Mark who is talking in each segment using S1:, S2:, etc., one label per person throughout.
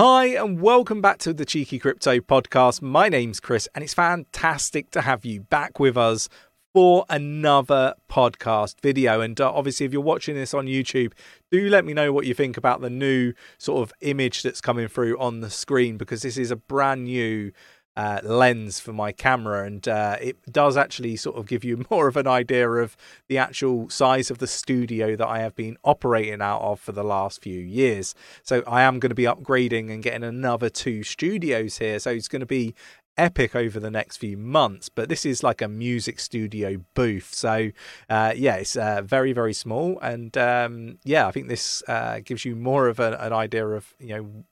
S1: Hi, and welcome back to the Cheeky Crypto Podcast. My name's Chris, and it's fantastic to have you back with us for another podcast video. And uh, obviously, if you're watching this on YouTube, do let me know what you think about the new sort of image that's coming through on the screen because this is a brand new uh, lens for my camera, and uh, it does actually sort of give you more of an idea of the actual size of the studio that I have been operating out of for the last few years. So I am going to be upgrading and getting another two studios here. So it's going to be epic over the next few months. But this is like a music studio booth. So, uh, yeah, it's uh, very, very small. And um, yeah, I think this uh, gives you more of a, an idea of, you know,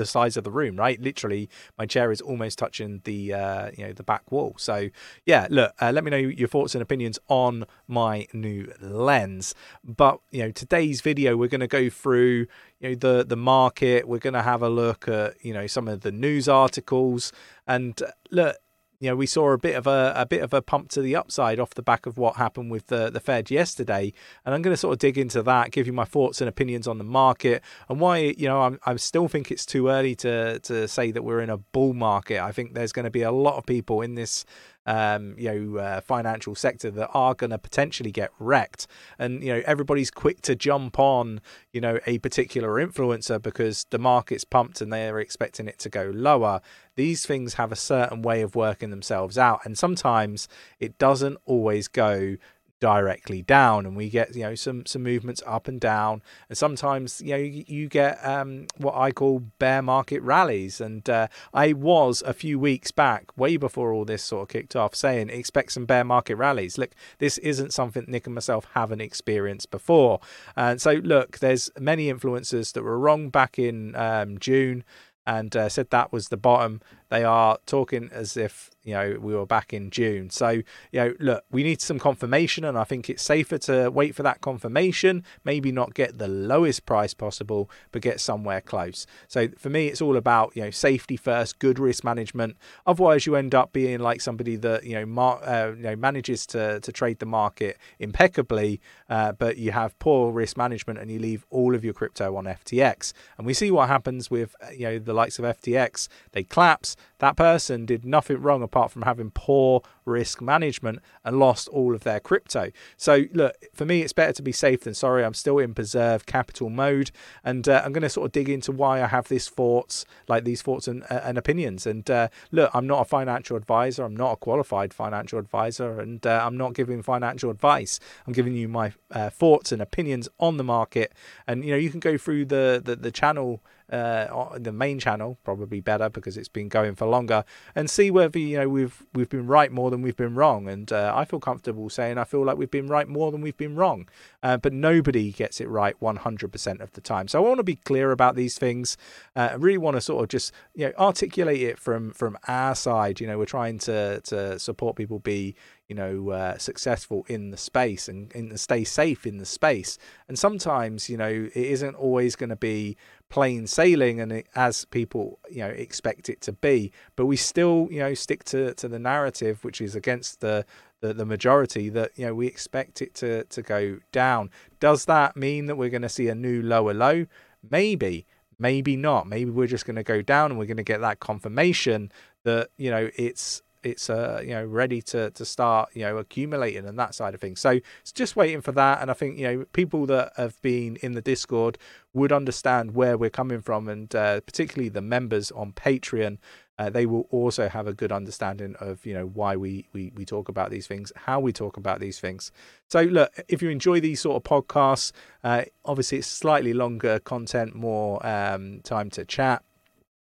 S1: the size of the room, right? Literally, my chair is almost touching the uh, you know the back wall. So yeah, look, uh, let me know your thoughts and opinions on my new lens. But you know, today's video we're going to go through you know the the market. We're going to have a look at you know some of the news articles and uh, look you know, we saw a bit of a, a bit of a pump to the upside off the back of what happened with the, the Fed yesterday. And I'm going to sort of dig into that, give you my thoughts and opinions on the market and why, you know, I'm, I still think it's too early to, to say that we're in a bull market. I think there's going to be a lot of people in this um, you know, uh, financial sector that are going to potentially get wrecked. And you know, everybody's quick to jump on, you know, a particular influencer because the market's pumped and they're expecting it to go lower. These things have a certain way of working themselves out, and sometimes it doesn't always go directly down and we get you know some some movements up and down. And sometimes you know you, you get um, what I call bear market rallies. And uh, I was a few weeks back way before all this sort of kicked off saying expect some bear market rallies. Look this isn't something Nick and myself haven't experienced before. And so look there's many influencers that were wrong back in um, June and uh, said that was the bottom. They are talking as if you know we were back in June. So you know, look, we need some confirmation, and I think it's safer to wait for that confirmation. Maybe not get the lowest price possible, but get somewhere close. So for me, it's all about you know safety first, good risk management. Otherwise, you end up being like somebody that you know, mar- uh, you know manages to to trade the market impeccably, uh, but you have poor risk management and you leave all of your crypto on FTX. And we see what happens with you know the likes of FTX. They collapse that person did nothing wrong apart from having poor risk management and lost all of their crypto. So, look, for me, it's better to be safe than sorry. I'm still in preserve capital mode, and uh, I'm going to sort of dig into why I have these thoughts, like these thoughts and, uh, and opinions. And uh, look, I'm not a financial advisor, I'm not a qualified financial advisor, and uh, I'm not giving financial advice. I'm giving you my uh, thoughts and opinions on the market. And you know, you can go through the the, the channel uh, the main channel, probably better because it's been going for longer, and see whether you know we've we've been right more than we've been wrong. And uh, I feel comfortable saying I feel like we've been right more than we've been wrong. Uh, but nobody gets it right 100% of the time. So I want to be clear about these things. Uh, I really want to sort of just you know articulate it from from our side. You know, we're trying to to support people be you know, uh, successful in the space and, and stay safe in the space. And sometimes, you know, it isn't always going to be plain sailing and it, as people, you know, expect it to be. But we still, you know, stick to, to the narrative, which is against the, the, the majority that, you know, we expect it to, to go down. Does that mean that we're going to see a new lower low? Maybe. Maybe not. Maybe we're just going to go down and we're going to get that confirmation that, you know, it's it's uh, you know ready to to start you know accumulating and that side of things. So it's just waiting for that, and I think you know people that have been in the Discord would understand where we're coming from, and uh, particularly the members on Patreon. Uh, they will also have a good understanding of you know why we, we we talk about these things, how we talk about these things. So look, if you enjoy these sort of podcasts, uh, obviously it's slightly longer content, more um, time to chat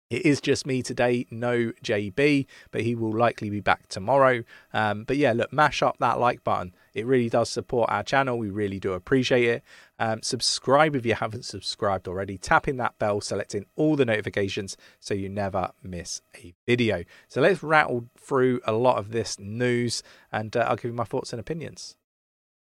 S1: it is just me today, no JB, but he will likely be back tomorrow. Um, but yeah, look, mash up that like button. It really does support our channel. We really do appreciate it. Um, subscribe if you haven't subscribed already. Tapping that bell, selecting all the notifications so you never miss a video. So let's rattle through a lot of this news and uh, I'll give you my thoughts and opinions.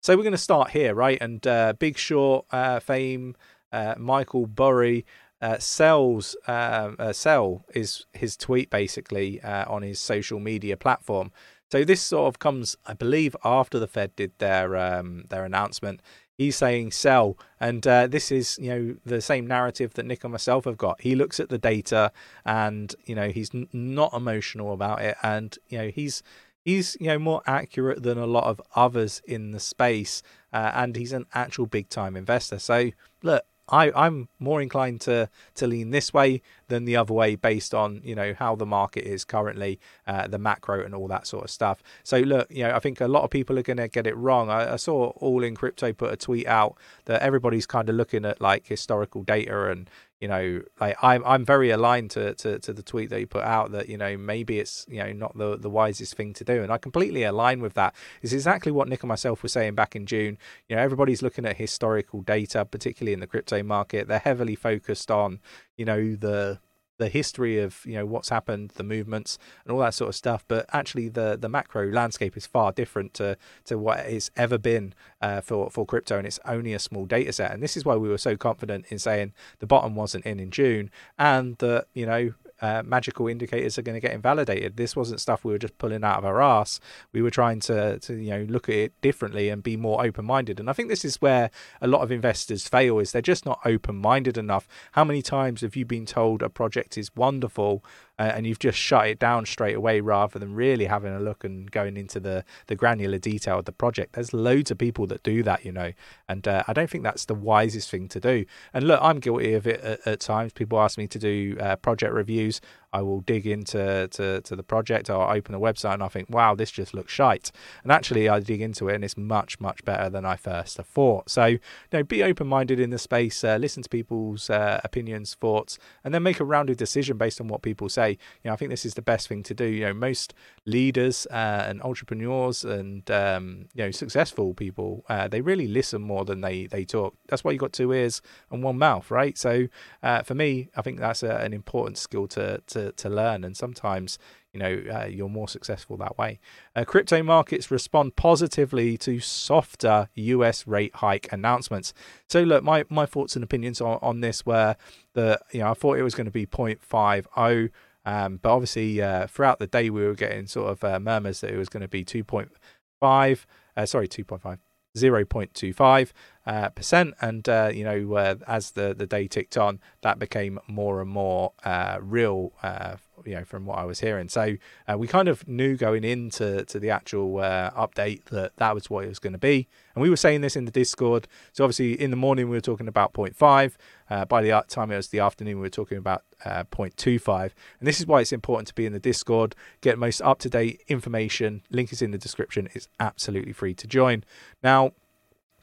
S1: So we're going to start here, right? And uh, Big Short uh, fame, uh, Michael Burry uh, sells uh, uh, sell is his tweet basically uh, on his social media platform. So this sort of comes, I believe, after the Fed did their um, their announcement. he's saying sell. And uh, this is, you know, the same narrative that Nick and myself have got. He looks at the data and, you know, he's n- not emotional about it. And, you know, he's he's you know more accurate than a lot of others in the space uh, and he's an actual big time investor so look I, I'm more inclined to to lean this way than the other way based on you know how the market is currently, uh, the macro and all that sort of stuff. So look, you know, I think a lot of people are going to get it wrong. I, I, saw All in Crypto put a tweet out that everybody's kind of looking at like historical data and you know, like I'm I'm very aligned to, to, to the tweet that you put out that you know maybe it's you know not the the wisest thing to do, and I completely align with that. It's exactly what Nick and myself were saying back in June. You know, everybody's looking at historical data, particularly in the crypto market. They're heavily focused on you know the the history of you know what's happened, the movements, and all that sort of stuff. But actually, the the macro landscape is far different to to what it's ever been uh, for for crypto, and it's only a small data set. And this is why we were so confident in saying the bottom wasn't in in June, and that you know uh, magical indicators are going to get invalidated. This wasn't stuff we were just pulling out of our ass. We were trying to, to you know look at it differently and be more open minded. And I think this is where a lot of investors fail: is they're just not open minded enough. How many times have you been told a project is wonderful uh, and you've just shut it down straight away rather than really having a look and going into the the granular detail of the project. There's loads of people that do that, you know, and uh, I don't think that's the wisest thing to do. And look, I'm guilty of it at, at times. People ask me to do uh, project reviews. I will dig into to, to the project or open a website and I think, wow, this just looks shite. And actually, I dig into it and it's much, much better than I first thought. So, you know, be open minded in the space, uh, listen to people's uh, opinions, thoughts, and then make a rounded decision based on what people say. You know, I think this is the best thing to do. You know, most leaders uh, and entrepreneurs and, um, you know, successful people, uh, they really listen more than they, they talk. That's why you've got two ears and one mouth, right? So, uh, for me, I think that's a, an important skill to, to to, learn. And sometimes, you know, uh, you're more successful that way. Uh, crypto markets respond positively to softer US rate hike announcements. So, look, my, my thoughts and opinions on, on this were that, you know, I thought it was going to be 0.50. Um, but obviously, uh, throughout the day, we were getting sort of uh, murmurs that it was going to be 2.5, uh, sorry, 2.5, 0.25 uh, percent, and uh, you know uh, as the the day ticked on, that became more and more uh, real. Uh, you know, from what I was hearing, so uh, we kind of knew going into to the actual update that that was what it was going to be, and we were saying this in the Discord. So obviously, in the morning we were talking about 0.5. by the time it was the afternoon, we were talking about 0.25, and this is why it's important to be in the Discord, get most up to date information. Link is in the description. It's absolutely free to join. Now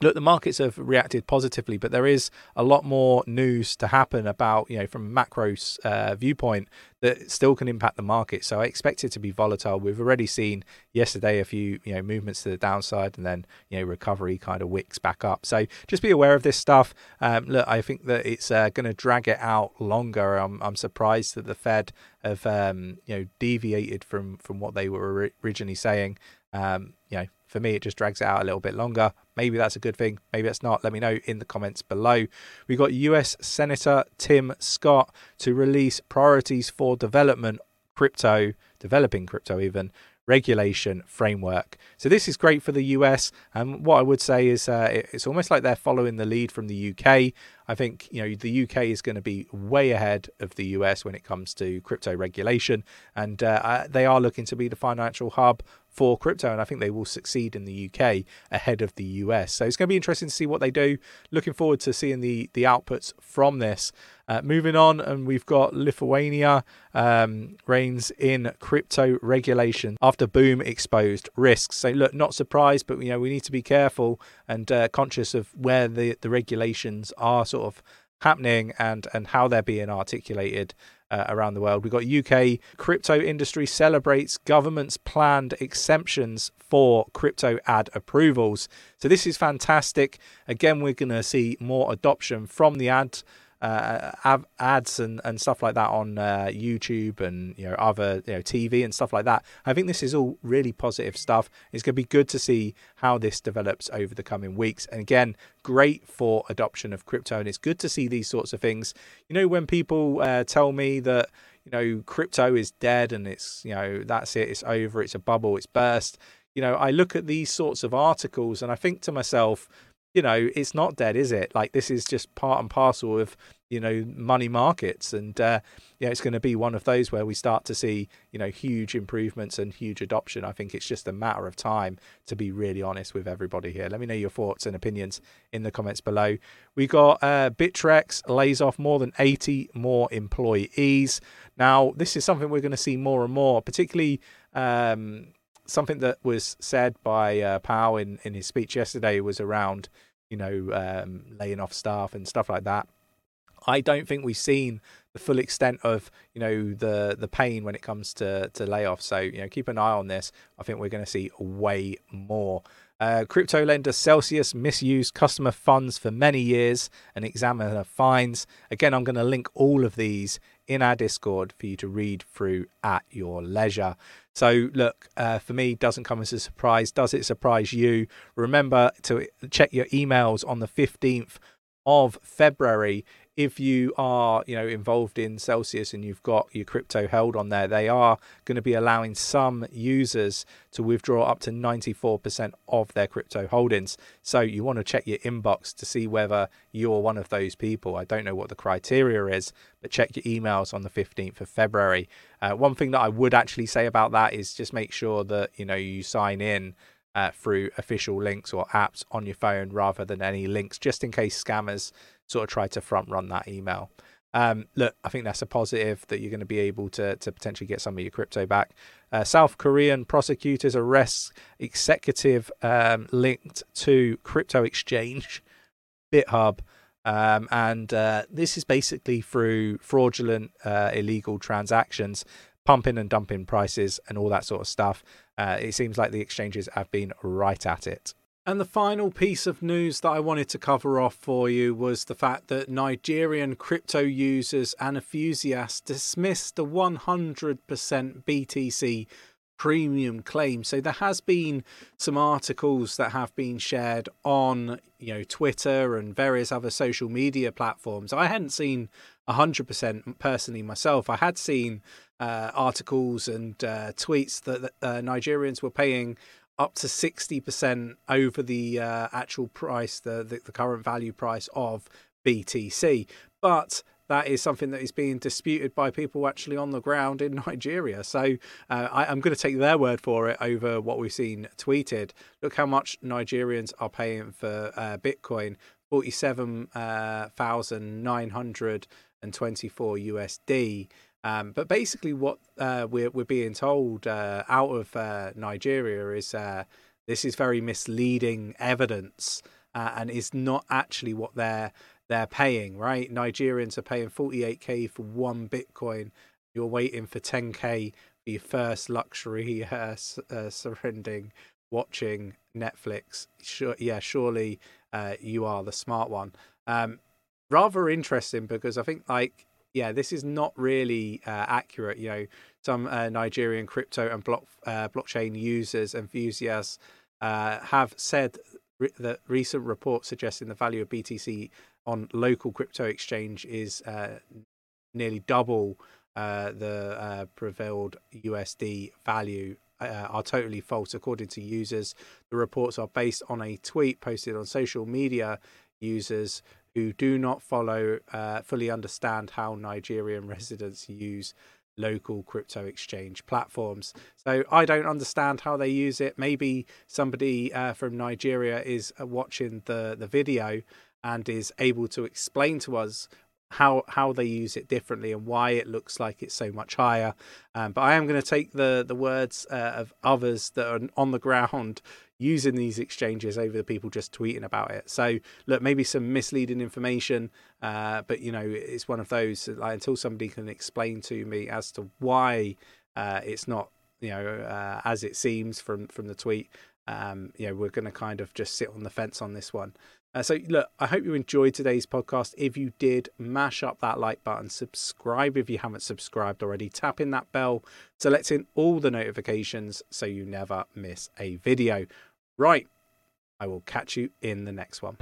S1: look, the markets have reacted positively, but there is a lot more news to happen about, you know, from a macro uh, viewpoint that still can impact the market. So I expect it to be volatile. We've already seen yesterday a few, you know, movements to the downside and then, you know, recovery kind of wicks back up. So just be aware of this stuff. Um, look, I think that it's uh, going to drag it out longer. I'm, I'm surprised that the Fed have, um, you know, deviated from, from what they were originally saying. Um, you know, for me, it just drags out a little bit longer. Maybe that's a good thing. Maybe it's not. Let me know in the comments below. We got US Senator Tim Scott to release priorities for development crypto, developing crypto even regulation framework. So this is great for the US. And what I would say is uh, it's almost like they're following the lead from the UK. I think you know the UK is going to be way ahead of the US when it comes to crypto regulation, and uh, they are looking to be the financial hub for crypto, and I think they will succeed in the UK ahead of the US. So it's going to be interesting to see what they do. Looking forward to seeing the the outputs from this. Uh, moving on, and we've got Lithuania um, reins in crypto regulation after boom exposed risks. So look, not surprised, but you know we need to be careful and uh, conscious of where the the regulations are sort of happening and and how they're being articulated uh, around the world. We've got UK crypto industry celebrates government's planned exemptions for crypto ad approvals. So this is fantastic. Again, we're going to see more adoption from the ad uh, ads and, and stuff like that on uh, YouTube and you know other you know TV and stuff like that. I think this is all really positive stuff. It's going to be good to see how this develops over the coming weeks. And again, great for adoption of crypto, and it's good to see these sorts of things. You know, when people uh, tell me that you know crypto is dead and it's you know that's it, it's over, it's a bubble, it's burst. You know, I look at these sorts of articles and I think to myself, you know, it's not dead, is it? Like this is just part and parcel of you know money markets, and uh, yeah, it's going to be one of those where we start to see you know huge improvements and huge adoption. I think it's just a matter of time, to be really honest with everybody here. Let me know your thoughts and opinions in the comments below. We got uh, Bittrex lays off more than 80 more employees. Now, this is something we're going to see more and more, particularly. Um, something that was said by uh, Powell in, in his speech yesterday was around, you know, um, laying off staff and stuff like that. I don't think we've seen the full extent of you know the the pain when it comes to to layoffs. So you know, keep an eye on this. I think we're going to see way more. Uh, crypto lender Celsius misused customer funds for many years and examiner fines. Again, I'm going to link all of these in our Discord for you to read through at your leisure. So, look, uh, for me, doesn't come as a surprise. Does it surprise you? Remember to check your emails on the 15th of February if you are you know involved in Celsius and you've got your crypto held on there, they are going to be allowing some users to withdraw up to 94% of their crypto holdings. So you want to check your inbox to see whether you're one of those people. I don't know what the criteria is, but check your emails on the 15th of February. Uh, one thing that I would actually say about that is just make sure that you know you sign in. Uh, through official links or apps on your phone rather than any links, just in case scammers sort of try to front run that email. Um, look, I think that's a positive that you're going to be able to to potentially get some of your crypto back. Uh, South Korean prosecutors arrest executive um, linked to crypto exchange Bithumb, um, and uh, this is basically through fraudulent, uh, illegal transactions, pumping and dumping prices, and all that sort of stuff. Uh, it seems like the exchanges have been right at it. And the final piece of news that I wanted to cover off for you was the fact that Nigerian crypto users and enthusiasts dismissed the 100% BTC premium claim. So there has been some articles that have been shared on, you know, Twitter and various other social media platforms. I hadn't seen 100% personally myself. I had seen uh, articles and uh, tweets that, that uh, Nigerians were paying up to 60% over the uh, actual price, the, the, the current value price of BTC. But that is something that is being disputed by people actually on the ground in Nigeria. So uh, I, am going to take their word for it over what we've seen tweeted. Look how much Nigerians are paying for uh, Bitcoin 47,924 USD. Um, but basically, what uh, we're we're being told uh, out of uh, Nigeria is uh, this is very misleading evidence, uh, and is not actually what they're they're paying. Right? Nigerians are paying 48k for one Bitcoin. You're waiting for 10k for your first luxury uh, surrendering watching Netflix. Sure, yeah, surely you are the smart one. Um, rather interesting because I think like yeah, this is not really uh, accurate. You know, some uh, Nigerian crypto and block uh, blockchain users enthusiasts uh, have said re- that recent reports suggesting the value of BTC on local crypto exchange is uh, nearly double uh, the prevailed USD value. are totally false, according to users. The reports are based on a tweet posted on social media users who do not follow, uh, fully understand how Nigerian residents use local crypto exchange platforms. So I don't understand how they use it. Maybe somebody uh, from Nigeria is uh, watching the, the video and is able to explain to us how how they use it differently and why it looks like it's so much higher. Um, but I am going to take the the words uh, of others that are on the ground using these exchanges over the people just tweeting about it. So look, maybe some misleading information, uh, but you know, it's one of those like until somebody can explain to me as to why uh, it's not you know uh, as it seems from from the tweet. Um, you know, we're going to kind of just sit on the fence on this one. Uh, so, look, I hope you enjoyed today's podcast. If you did, mash up that like button, subscribe if you haven't subscribed already, tap in that bell, selecting all the notifications so you never miss a video. Right, I will catch you in the next one.